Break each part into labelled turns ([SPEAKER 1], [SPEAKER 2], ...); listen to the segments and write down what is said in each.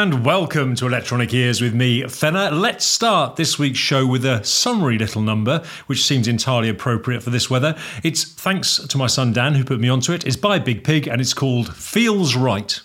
[SPEAKER 1] and welcome to Electronic Ears with me, Fenner. Let's start this week's show with a summary little number, which seems entirely appropriate for this weather. It's thanks to my son Dan, who put me onto it. It's by Big Pig and it's called Feels Right.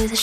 [SPEAKER 1] Very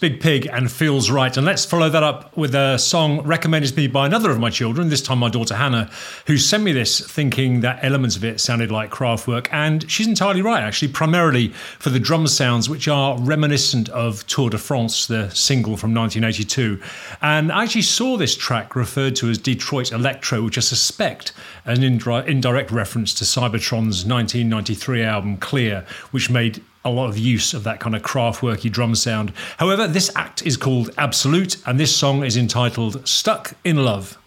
[SPEAKER 1] Big Pig and Feels Right. And let's follow that up with a song recommended to me by another of my children, this time my daughter Hannah, who sent me this thinking that elements of it sounded like Kraftwerk. And she's entirely right, actually, primarily for the drum sounds, which are reminiscent of Tour de France, the single from 1982. And I actually saw this track referred to as Detroit Electro, which I suspect an indirect reference to Cybotron's 1993 album Clear, which made a lot of use of that kind of Kraftwerky drum sound. However, this act is called Absolute, and this song is entitled Stuck in Love.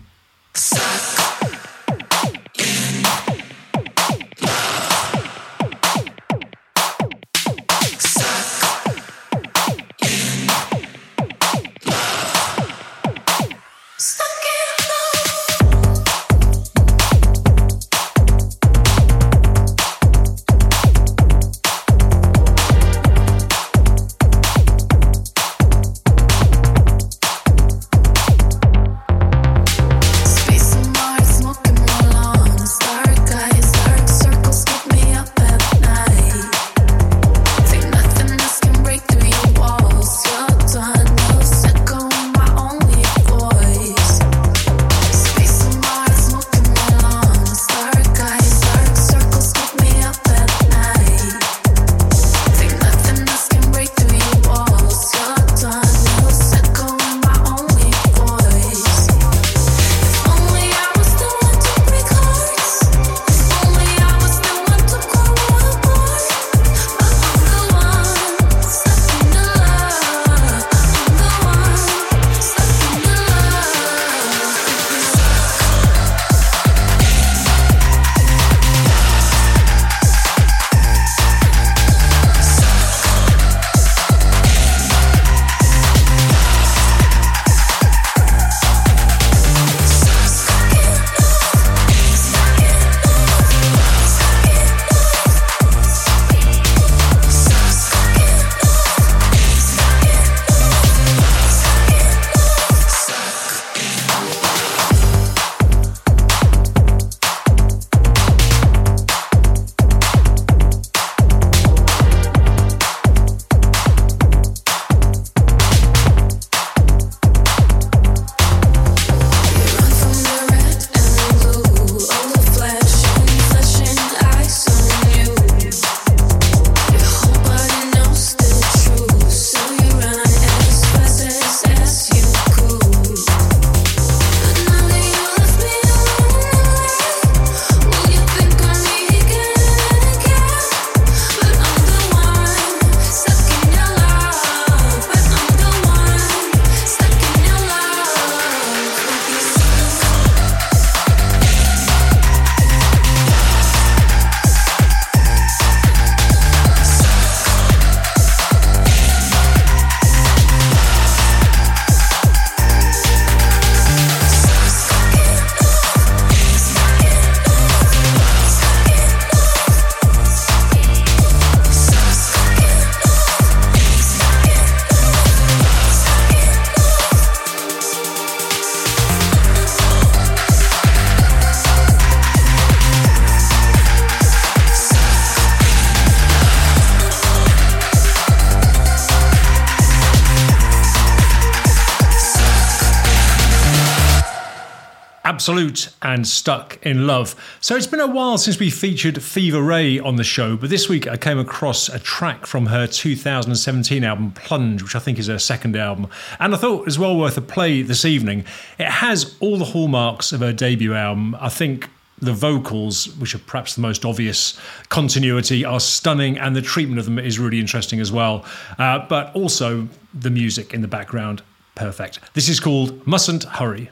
[SPEAKER 1] Absolute and Stuck in Love. So it's been a while since we featured Fever Ray on the show, but this week I came across a track from her 2017 album Plunge, which I think is her second album, and I thought it was well worth a play this evening. It has all the hallmarks of her debut album. I think the vocals, which are perhaps the most obvious continuity, are stunning, and the treatment of them is really interesting as well. Uh, but also the music in the background, perfect. This is called Mustn't Hurry.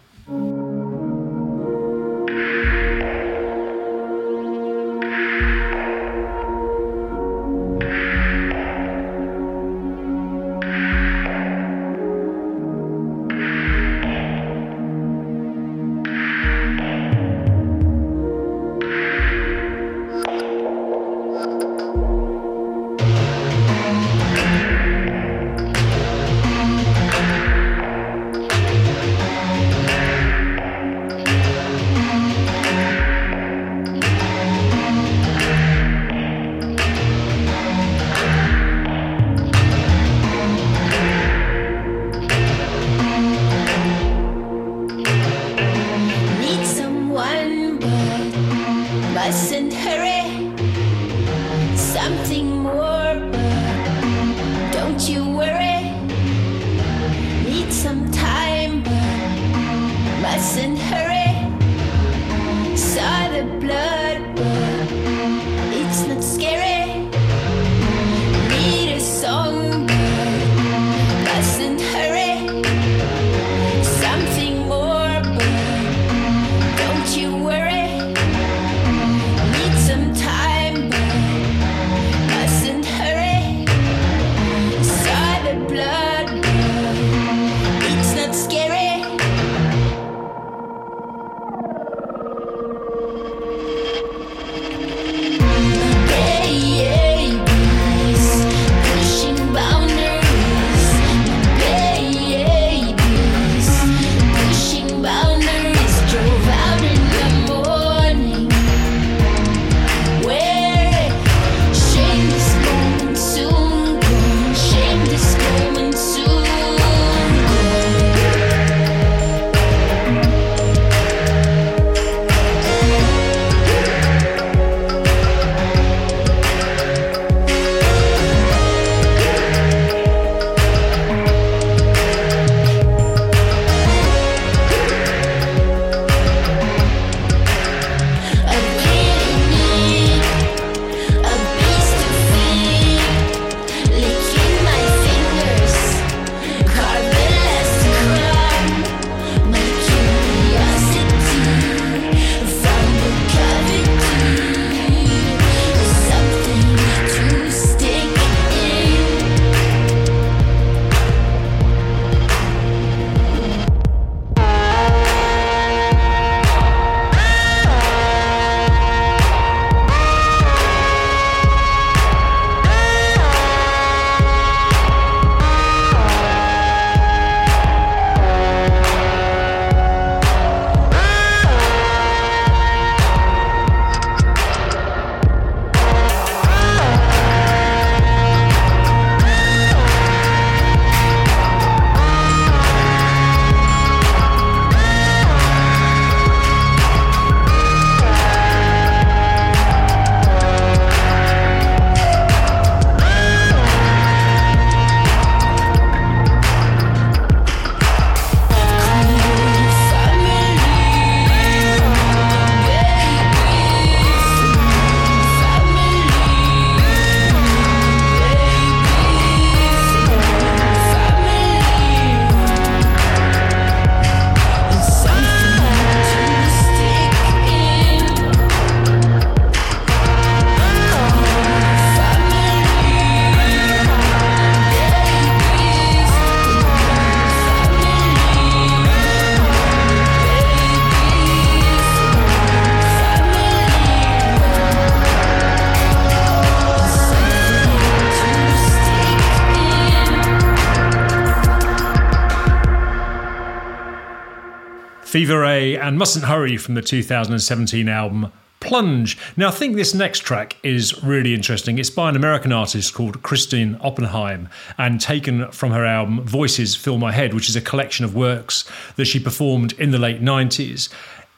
[SPEAKER 1] Fever Ray and Mustn't Hurry from the 2017 album Plunge. Now, I think this next track is really interesting. It's by an American artist called Kristin Oppenheim and taken from her album Voices Fill My Head, which is a collection of works that she performed in the late 90s.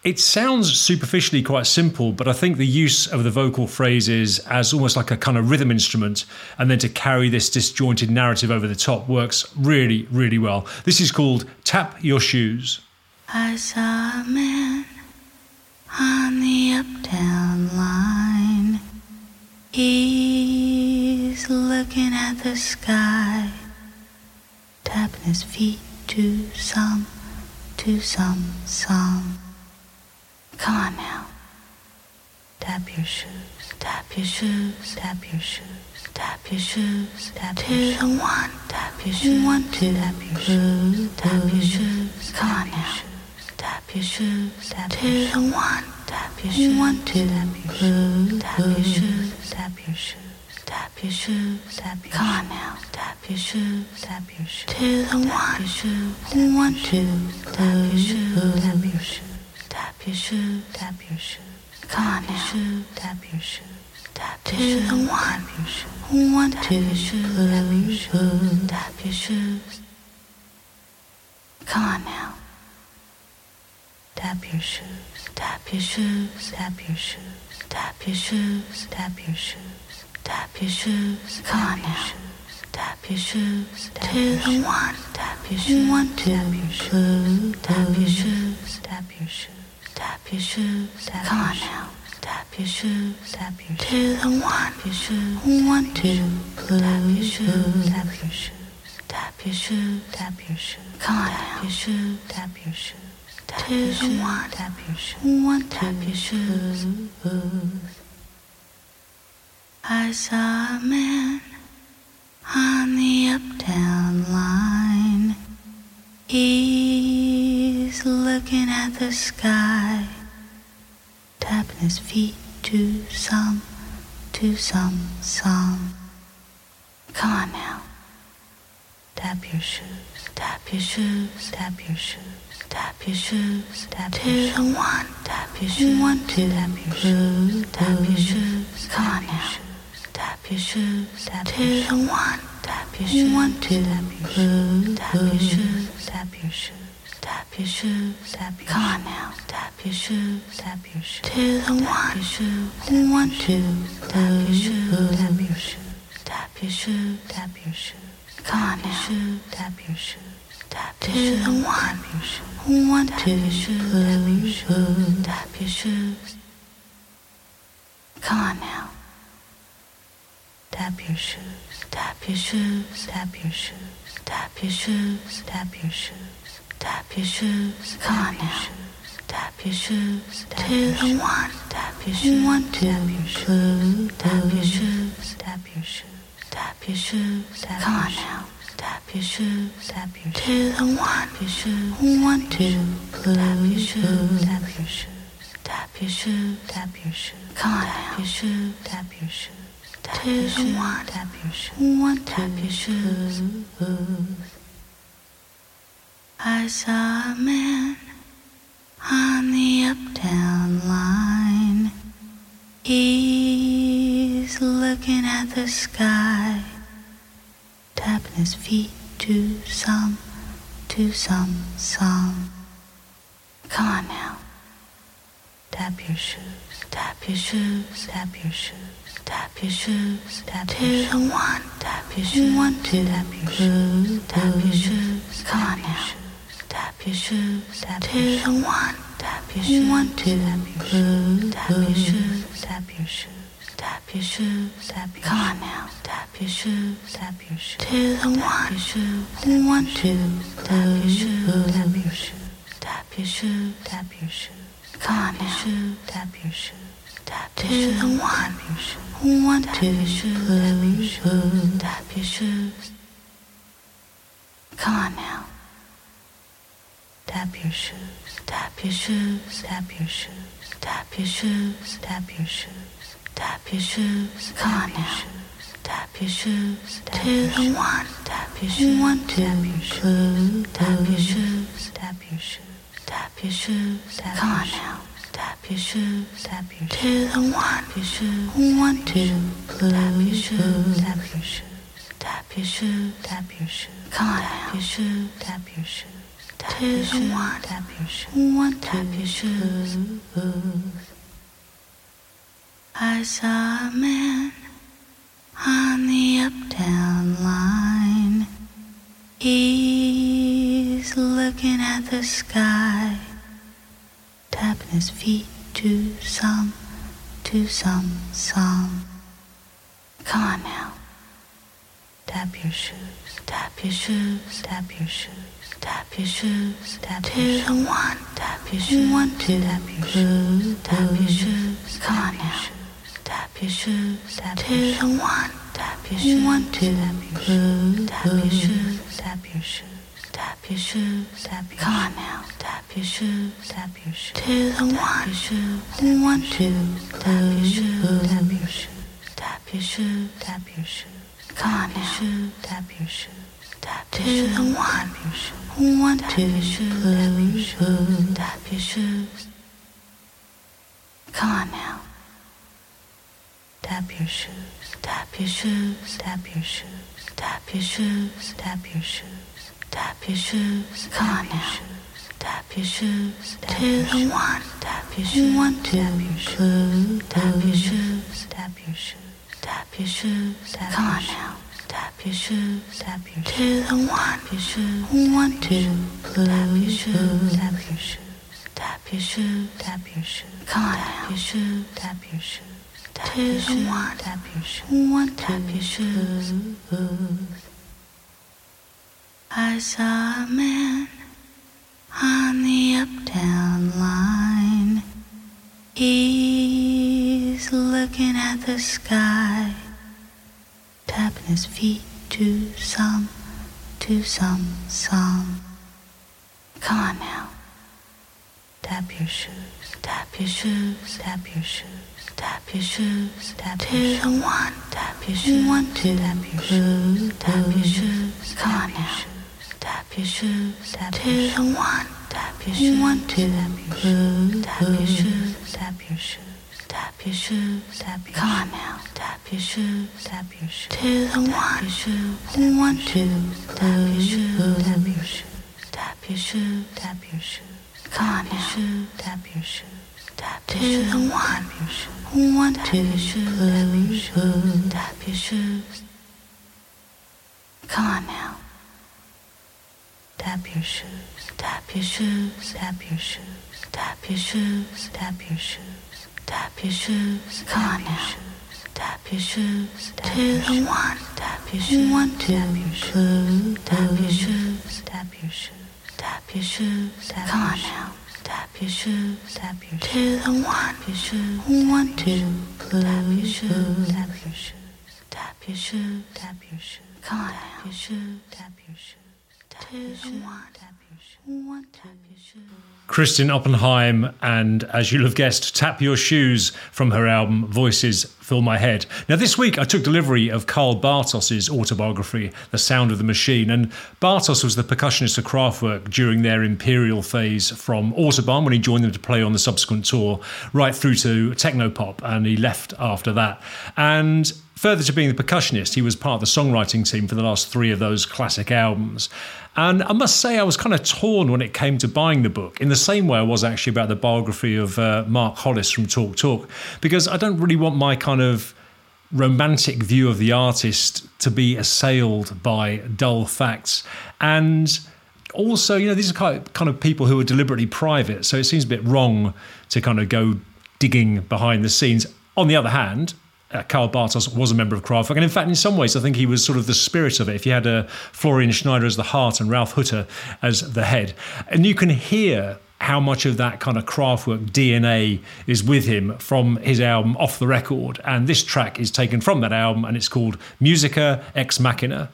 [SPEAKER 2] it sounds superficially quite simple, but I think the use of the vocal phrases as almost like a kind of rhythm instrument and then to carry this disjointed narrative over the top works really, really well. This is called Tap Your Shoes.
[SPEAKER 3] I saw a man on the uptown line. He's looking at the sky, tapping his feet to some, to some song. Come on now. Tap your shoes, tap your shoes, tap your shoes, tap your shoes, tap your shoes. one, tap your shoes, one, two, tap your shoes, tap your shoes. Come on now. Tap your shoes, tap your shoes. one, tap your shoes, one, two, tap your shoes, tap your shoes, tap your shoes. Tap your shoes, tap your shoes. Come on now, tap your shoes, tap your shoes. To the one, shoes, one, two, tap your shoes, tap your shoes tap your shoes, tap your shoes. Come on now, shoes, tap your shoes. Tap your shoes, one, tap your shoes. One, tap your shoes, tap your shoes, tap your shoes. Come on now. Tap your shoes, tap your shoes, tap your shoes, tap your shoes, tap your shoes, tap your shoes. Come on now. Tap your shoes, tap your shoes. One, tap your shoes. One, tap your shoes, tap your shoes, tap your shoes. Tap your shoes. Come on now. Tap your shoes. Tap your shoes. To the one. Your shoes. One, two, Tap your shoes. Tap your shoes. Tap your shoes. Tap your shoes. Come on now. Your shoes. Tap your shoes. Tap your shoes. One. Tap your shoes. One. Tap your shoes. I saw a man on the uptown line. He's looking at the sky, tapping his feet to some, to some song. Come on now. Tap your shoes, tap your shoes, tap your shoes, tap your shoes, tap your shoes. One, tap your shoes, one, two, tap your shoes, tap your shoes. Come on now. Tap your shoes, tap your shoes. One, tap your shoes, one, two, tap your shoes, tap your shoes tap your shoes. Tap your shoes, tap your Come on now, tap your shoes, tap your shoes. To the one, tap your shoes, one, two, tap your shoes, tap your shoes, tap your shoes, tap your shoes. Come on now, tap your shoes, tap your shoes. One, one, two, tap your shoes, tap your shoes. Come on now. Tap your shoes, tap your shoes, tap your shoes. Tap your shoes, tap your shoes, tap your shoes. Come on now. Tap your shoes, tap your shoes. One, tap your shoes. One, two, tap your shoes, tap your shoes, tap your shoes. Come on now. Tap your shoes, tap your shoes. Two, one, your shoes. One, two, tap your shoes, tap your shoes, tap your shoes, tap your shoes. Come on now. Your shoes, tap your shoes. Tap your shoes, tap your shoes, one, tap your shoes. I saw a man on the uptown line. He's looking at the sky, tapping his feet to some, to some song. Come on now. Tap your shoes, tap your shoes, tap your shoes. Tap your shoes, tap your shoes. One, tap your shoes. One, two, tap your shoes. Tap your shoes. Come on now. Tap your shoes. Tap your shoes. One, tap your shoes. One, two, tap your shoes. Tap your shoes. Tap your shoes. Tap your shoes. Come on now. Tap your shoes. Tap your shoes. To the one. Your shoes. One, two. Tap your shoes. Tap your shoes. Tap your shoes. Tap your shoes. Come on now. Tap your shoes. Tap your shoes. One. One, tap your shoes, tap your shoes, tap your shoes. Come on now. Tap your shoes, tap your shoes, tap your shoes, tap your shoes, tap your shoes, tap your shoes. Come on now. Tap your shoes, tap your. One, tap your shoes, one, two, tap your shoes, tap your shoes, tap your shoes, tap your shoes. Come on now. Tap your shoes, tap your shoes. To the one, tap your shoes. One, two, tap your shoes, tap your shoes. Tap your shoes, tap your shoes. Come on, now. tap your shoes, tap your shoes. the one, tap your shoes, one, tap your shoes. I saw a man on the uptown line. He's looking at the sky, tapping his feet to some, to some song. Come on now. Tap your shoes, tap your shoes, tap your shoes, tap your shoes, tap your shoes. One, tap your shoes, one, two, tap your shoes, tap your shoes. Come on now. Tap your shoes, tap your shoes. One, tap your shoes, one, two, tap your shoes, tap your shoes, tap your shoes. Tap your shoes, tap your shoes. Come on now, tap your shoes, tap your shoes. To the one, your shoes, one, two, tap your shoes, tap your shoes, tap your shoes, tap your shoes. Come on now, shoes, tap your shoes. Tap to the one, your shoes, one, two, your shoes, tap your shoes, tap your shoes. Come on now. Tap your shoes, tap your shoes, tap your shoes, tap your shoes, tap your shoes, tap your shoes. Come on now. Tap your shoes, to the one, tap your shoes, one, two, your shoes, tap your shoes, tap your shoes. Tap your shoes, Come on now. Tap your shoes, tap your shoes. To the one, tap your shoes. One, two, tap your shoes, tap your shoes. Tap your shoes, tap your shoes. Come on tap your shoes, tap your shoes. Tap to the one, tap your shoes. Tap your shoes. I saw a man on the uptown line. He's looking at the sky, tapping his feet to some, to some song. Come on now. Tap your shoes, tap your shoes, tap your shoes, tap your shoes, tap your shoes. one, tap your shoes, one, two, tap your shoes, tap your shoes. Come on now. Tap your shoes, tap your shoes. one. Tap your shoes. One, two, tap your shoes. Tap your shoes. Tap your shoes. Tap your shoes. Tap your Come on now. Tap your shoes. Tap your shoes. To the one. Your shoes. One, two. Tap your shoes. Tap your shoes. Tap your shoes. Tap your shoes. Come on now. Tap your shoes. Tap to the one. Your shoes. One, two. Tap your shoes. Tap your shoes. Come on now. Tap your shoes, tap your shoes, tap your shoes, tap your shoes, tap your shoes, tap your shoes. Come on now. Tap your shoes, to the one, tap your shoes, one, two, tap your shoes, tap your shoes, tap your shoes, tap your shoes. Come on now. Tap your shoes, tap your shoes, to the one, your shoes, one, two, tap your shoes, tap your shoes, tap your shoes, tap your shoes. Come on now. Your shoes, tap your shoes.
[SPEAKER 2] Kristin Oppenheim and, as you'll have guessed, Tap Your Shoes from her album Voices Fill My Head. Now, this week I took delivery of Karl Bartos's autobiography, The Sound of the Machine, and Bartos was the percussionist of Kraftwerk during their imperial phase from Autobahn when he joined them to play on the subsequent tour, right through to Technopop, and he left after that. And Further to being the percussionist, he was part of the songwriting team for the last three of those classic albums. And I must say, I was kind of torn when it came to buying the book, in the same way I was actually about the biography of uh, Mark Hollis from Talk Talk, because I don't really want my kind of romantic view of the artist to be assailed by dull facts. And also, you know, these are kind of people who are deliberately private, so it seems a bit wrong to kind of go digging behind the scenes. On the other hand, uh, Karl Bartos was a member of Kraftwerk, and in fact, in some ways, I think he was sort of the spirit of it. If you had uh, Florian Schneider as the heart and Ralf Hütter as the head, and you can hear how much of that kind of Kraftwerk DNA is with him from his album Off the Record, and this track is taken from that album, and it's called Musica Ex Machina.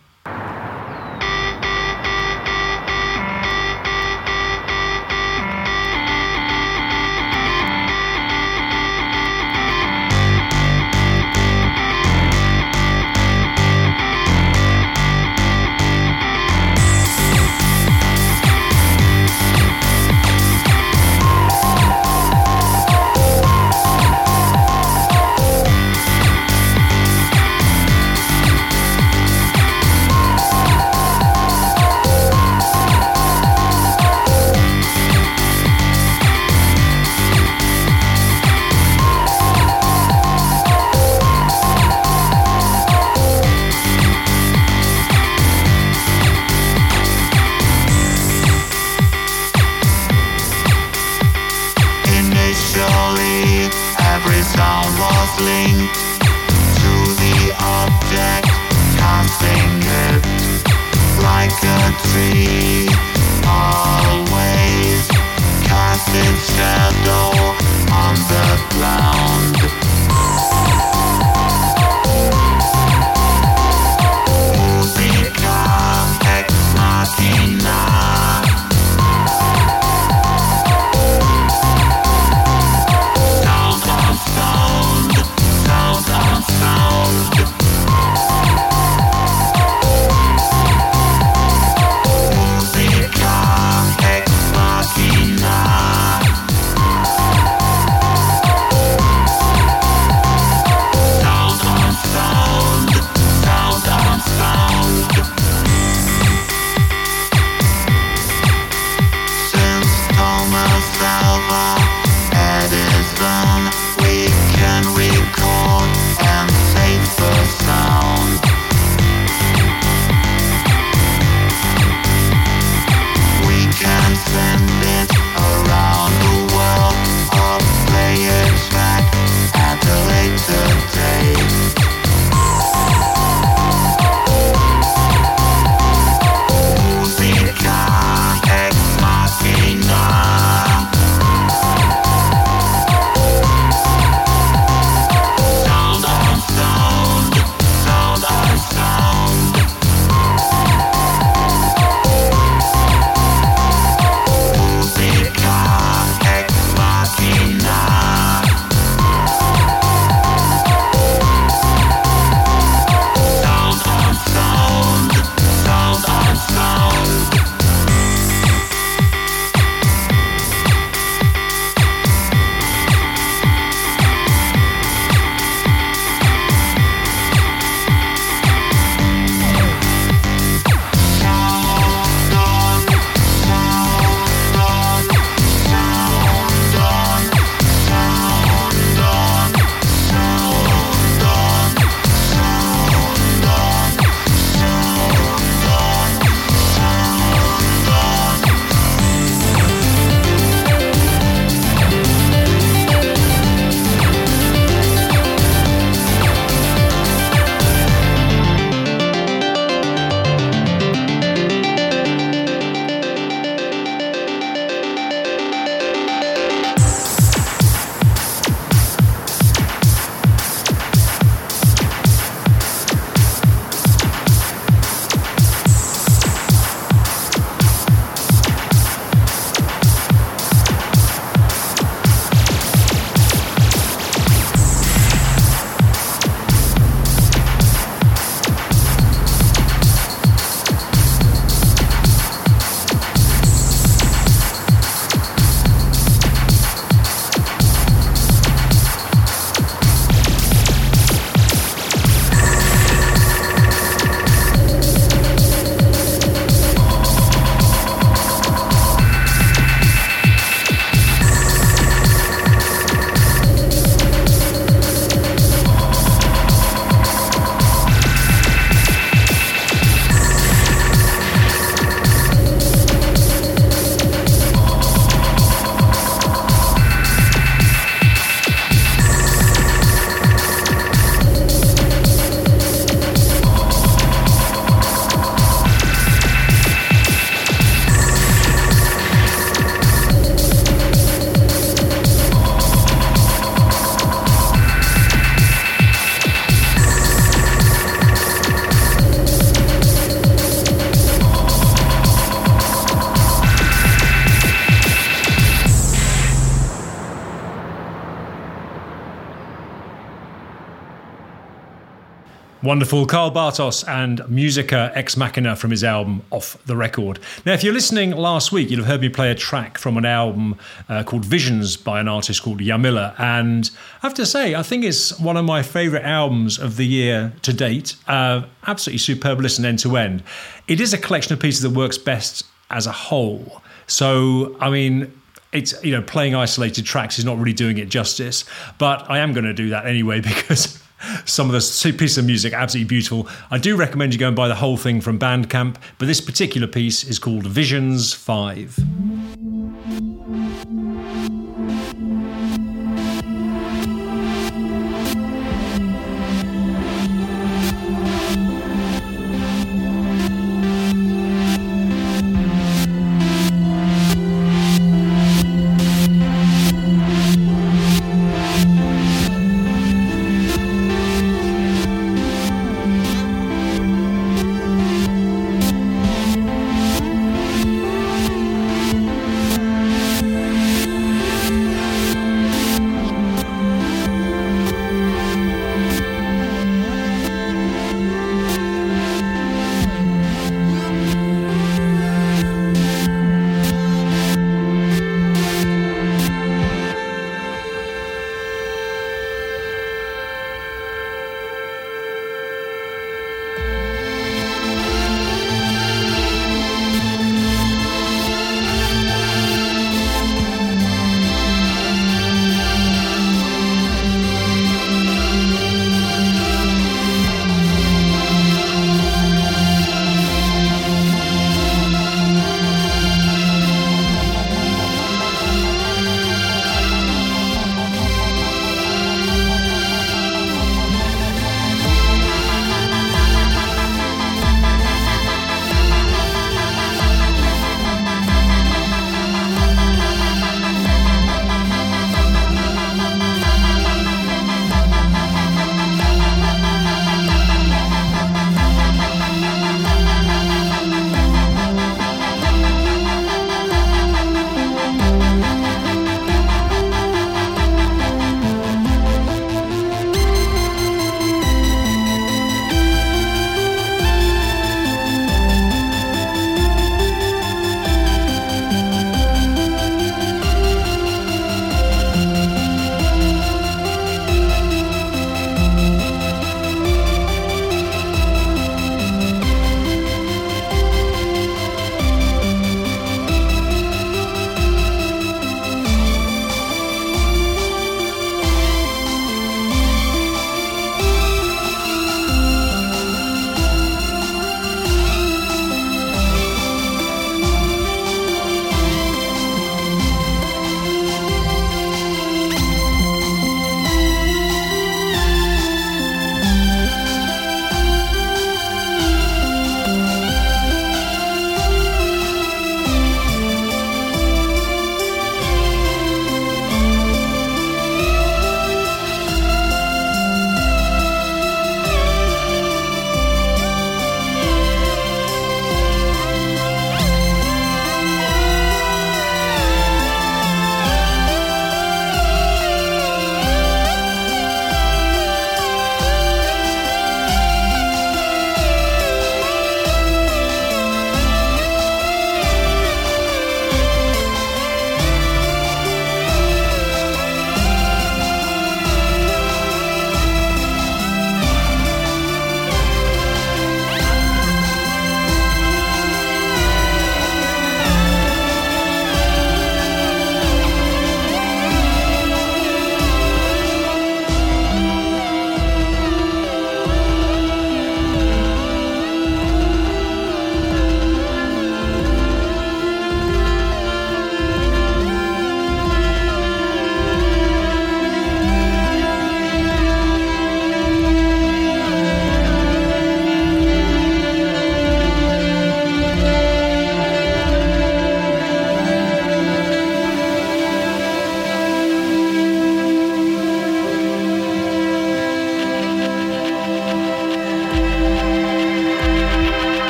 [SPEAKER 2] Wonderful. Karl Bartos and Musica Ex Machina from his album Off the Record. Now, if you're listening last week, you'll have heard me play a track from an album uh, called Visions by an artist called Yamila. And I have to say, I think it's one of my favourite albums of the year to date. Uh, absolutely superb listen end to end. It is a collection of pieces that works best as a whole. So, I mean, it's you know playing isolated tracks is not really doing it justice but i am going to do that anyway because some of the pieces of music absolutely beautiful. I do recommend you go and buy the whole thing from Bandcamp, but this particular piece is called Visions 5.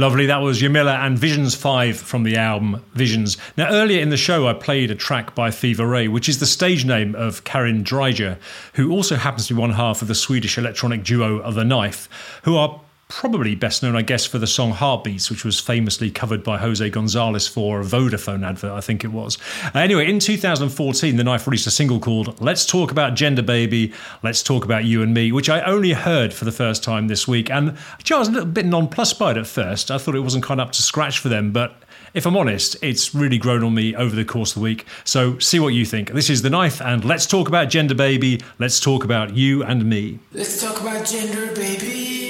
[SPEAKER 2] Lovely. That was Yamila and Visions 5 from the album Visions. Now, earlier in the show, I played a track by Fever Ray, which is the stage name of Karin Dreijer, who also happens to be one half of the Swedish electronic duo of The Knife, who are probably best known, I guess, for the song Heartbeats, which was famously covered by Jose Gonzalez for a Vodafone advert, I think it was. Uh, anyway, in 2014, The Knife released a single called Let's Talk About Gender Baby, Let's Talk About You and Me, which I only heard for the first time this week. And I was a little bit nonplussed by it at first. I thought it wasn't kind of up to scratch for them, but if I'm honest, it's really grown on me over the course of the week. So see what you think. This is The Knife, and let's talk about gender, baby. Let's talk about you and me.
[SPEAKER 4] Let's talk about gender, baby.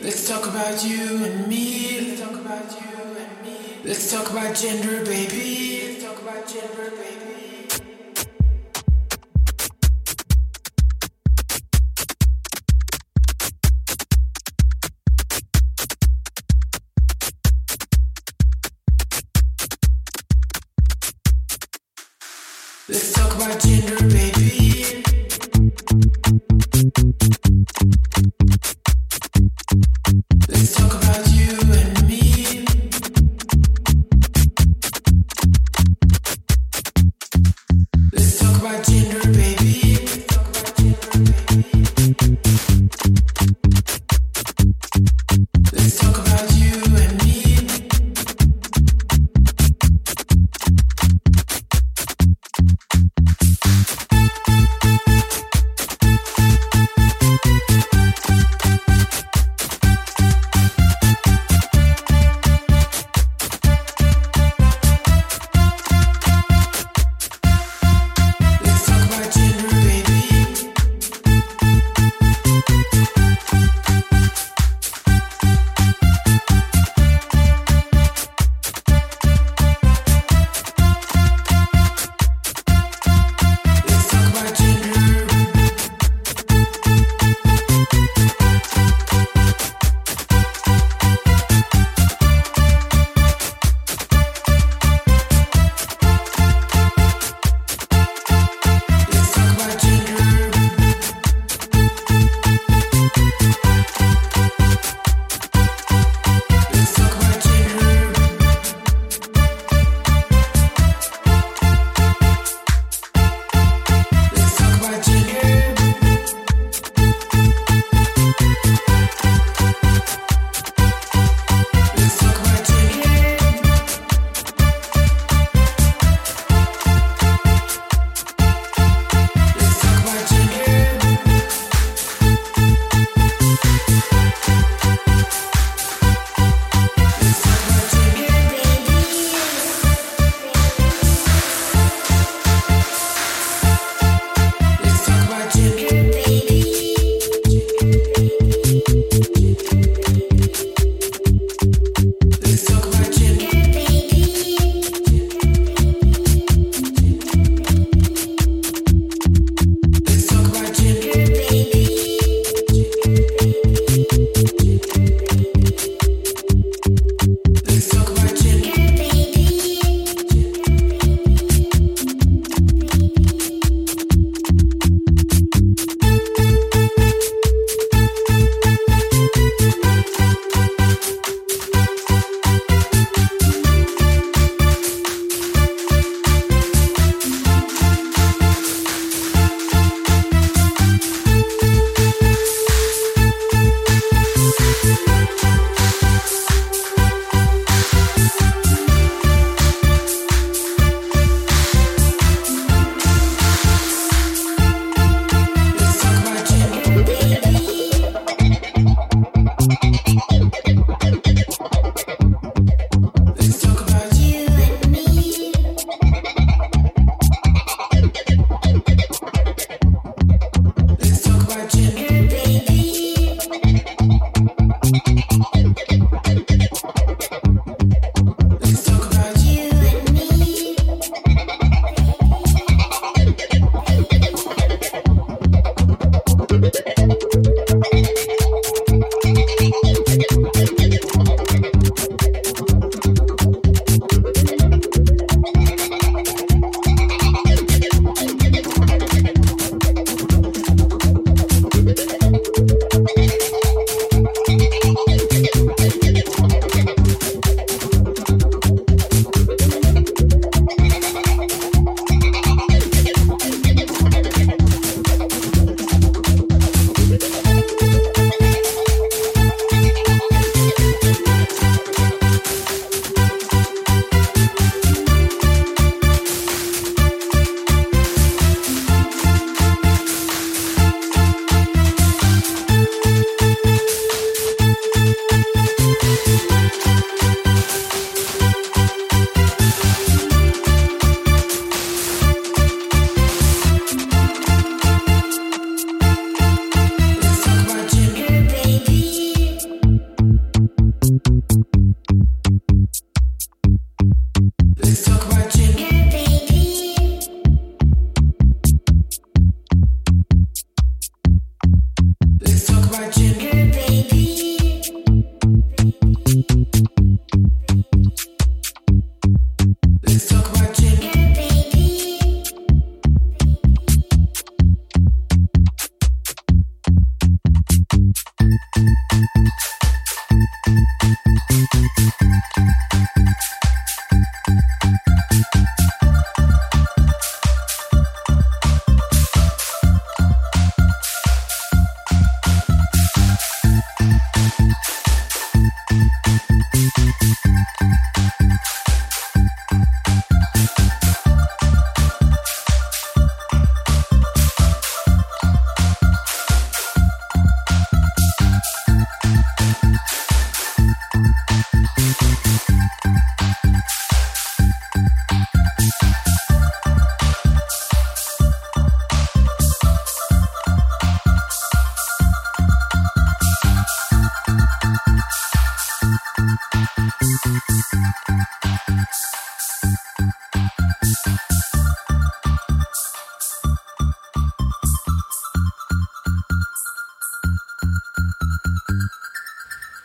[SPEAKER 4] Let's talk about you and me. Let's talk about you and me. Let's talk about gender, baby. Let's talk about gender, baby. Let's talk about gender,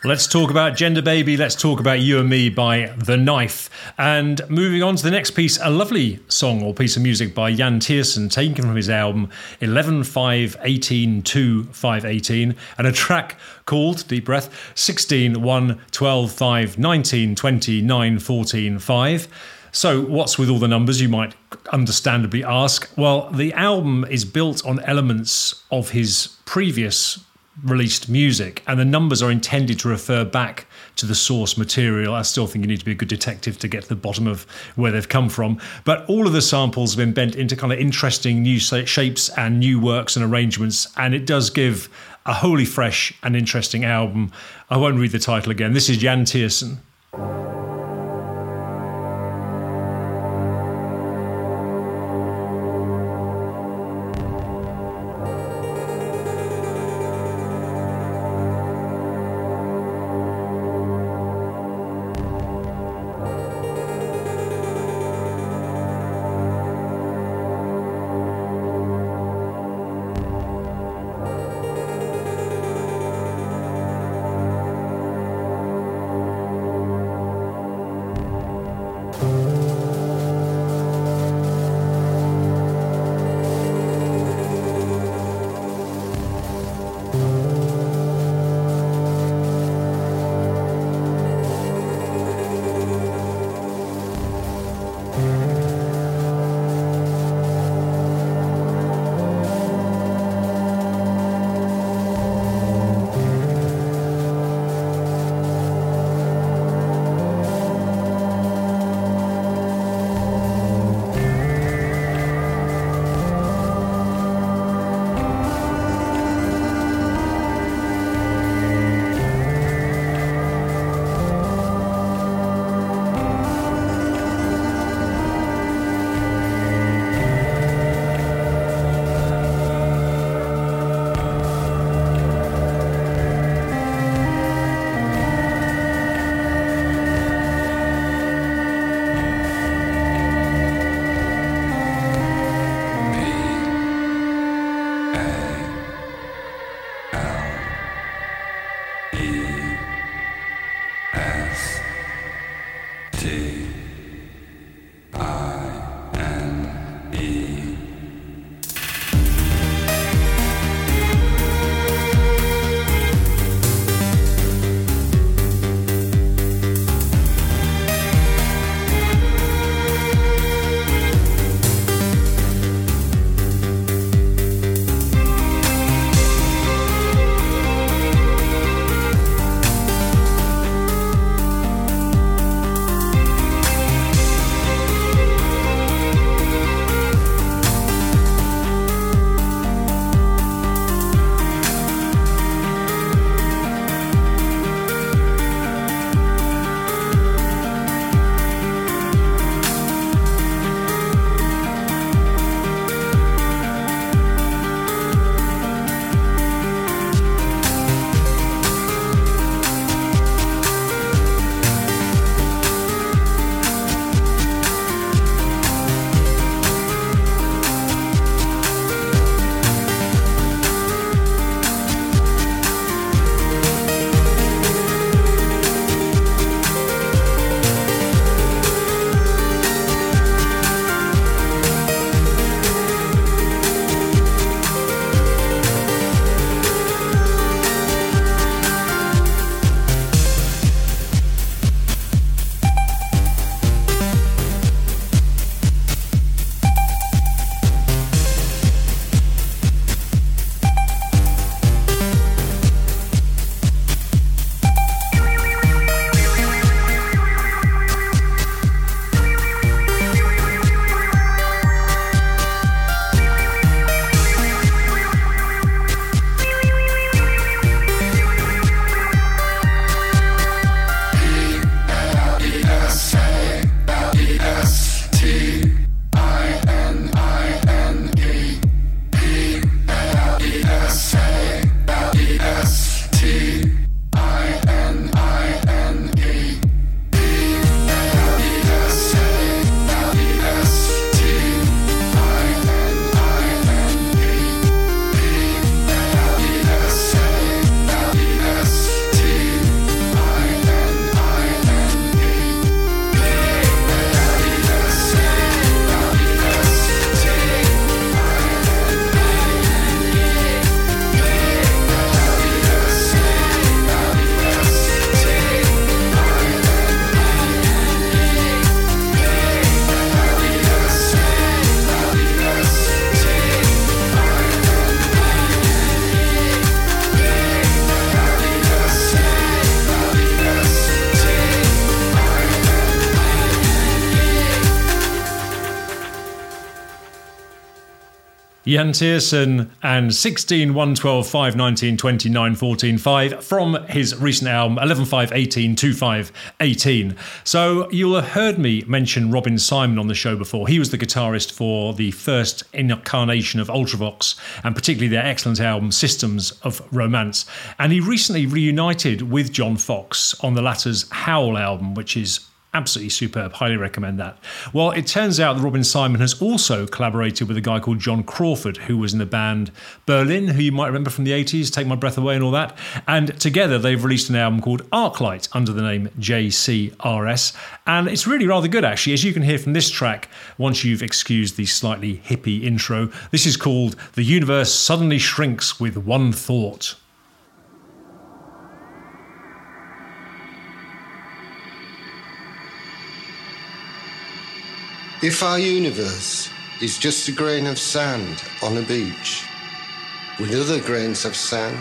[SPEAKER 4] Let's talk about Gender Baby. Let's talk about You and Me
[SPEAKER 2] by The Knife. And moving on to the next piece, a lovely song or piece of music by Yann Tiersen, taken from his album 11 5 18 2 5 18, and a track called, deep breath, 16 1 12 5 19 20 9 14 5. So, what's with all the numbers, you might understandably ask? Well, the album is built on elements of his previous released music, and the numbers are intended to refer back to the source material. I still think you need to be a good detective to get to the bottom of where they've come from. But all of the samples have been bent into kind of interesting new shapes and new works and arrangements, and it does give a wholly fresh and interesting album. I won't read the title again. This is Yann Tiersen. Yann Tiersen and 16, 1, 12, 5, 19, 29, 14, 5 from his recent album 11, 5, 18, 2, 5, 18. So you'll have heard me mention Robin Simon on the show before. He was the guitarist for the first incarnation of Ultravox and particularly their excellent album Systems of Romance. And he recently reunited with John Foxx on the latter's Howl album, which is absolutely superb. Highly recommend that. Well, it turns out that Robin Simon has also collaborated with a guy called John Crawford, who was in the band Berlin, who you might remember from the 80s, Take My Breath Away and all that. And together they've released an album called Arclight under the name JCRS. And it's really rather good, actually, as you can hear from this track, once you've excused the slightly hippie intro. This is called The Universe Suddenly Shrinks with One Thought.
[SPEAKER 5] If our universe is just a grain of sand on a beach, with other grains of sand,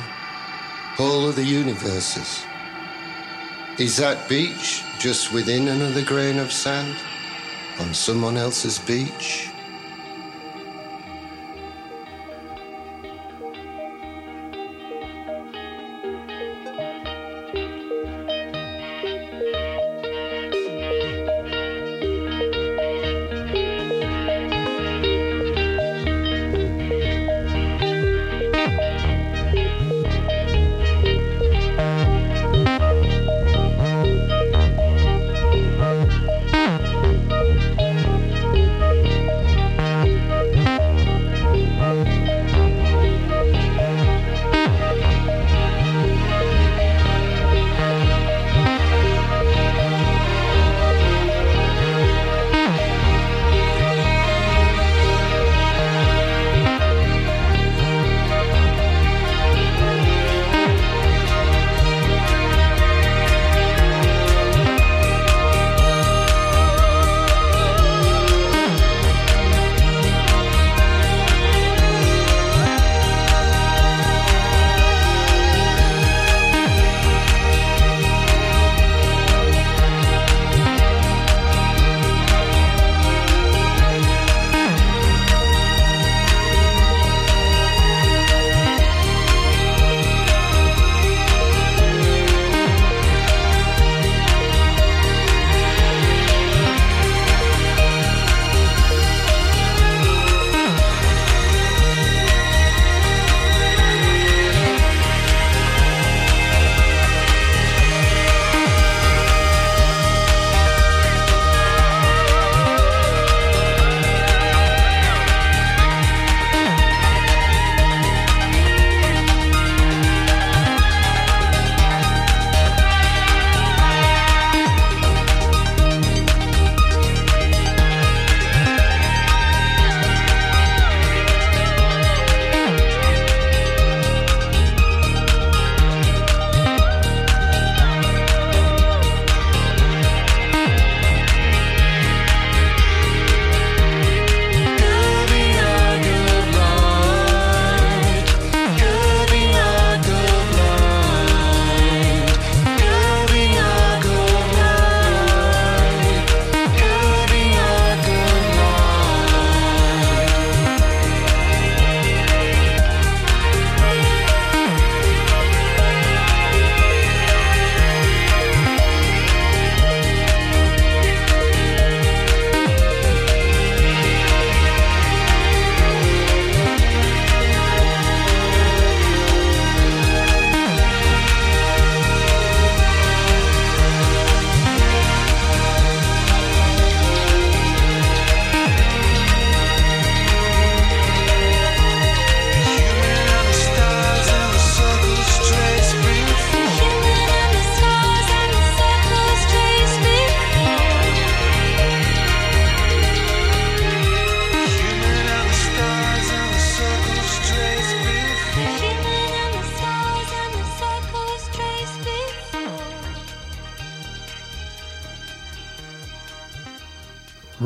[SPEAKER 5] all other universes, is that beach just within another grain of sand on someone else's beach?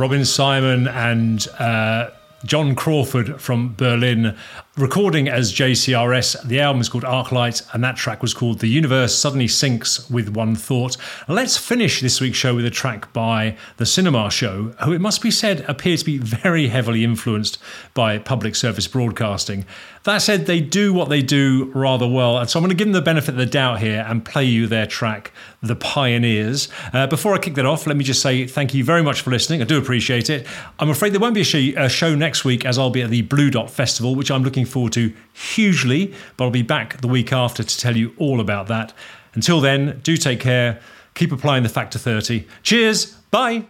[SPEAKER 2] Robin Simon and uh, John Crawford from Berlin recording as JCRS. The album is called Arclight, and that track was called The Universe Suddenly Sinks with One Thought. Let's finish this week's show with a track by The Cinema Show, who it must be said appear to be very heavily influenced by public service broadcasting. That said, they do what they do rather well, and so I'm going to give them the benefit of the doubt here and play you their track, The Pioneers. Uh, before I kick that off, let me just say thank you very much for listening. I do appreciate it. I'm afraid there won't be a a show next week as I'll be at the Blue Dot Festival, which I'm looking forward to hugely, but I'll be back the week after to tell you all about that. Until then, do take care, keep applying the factor 30. Cheers, bye.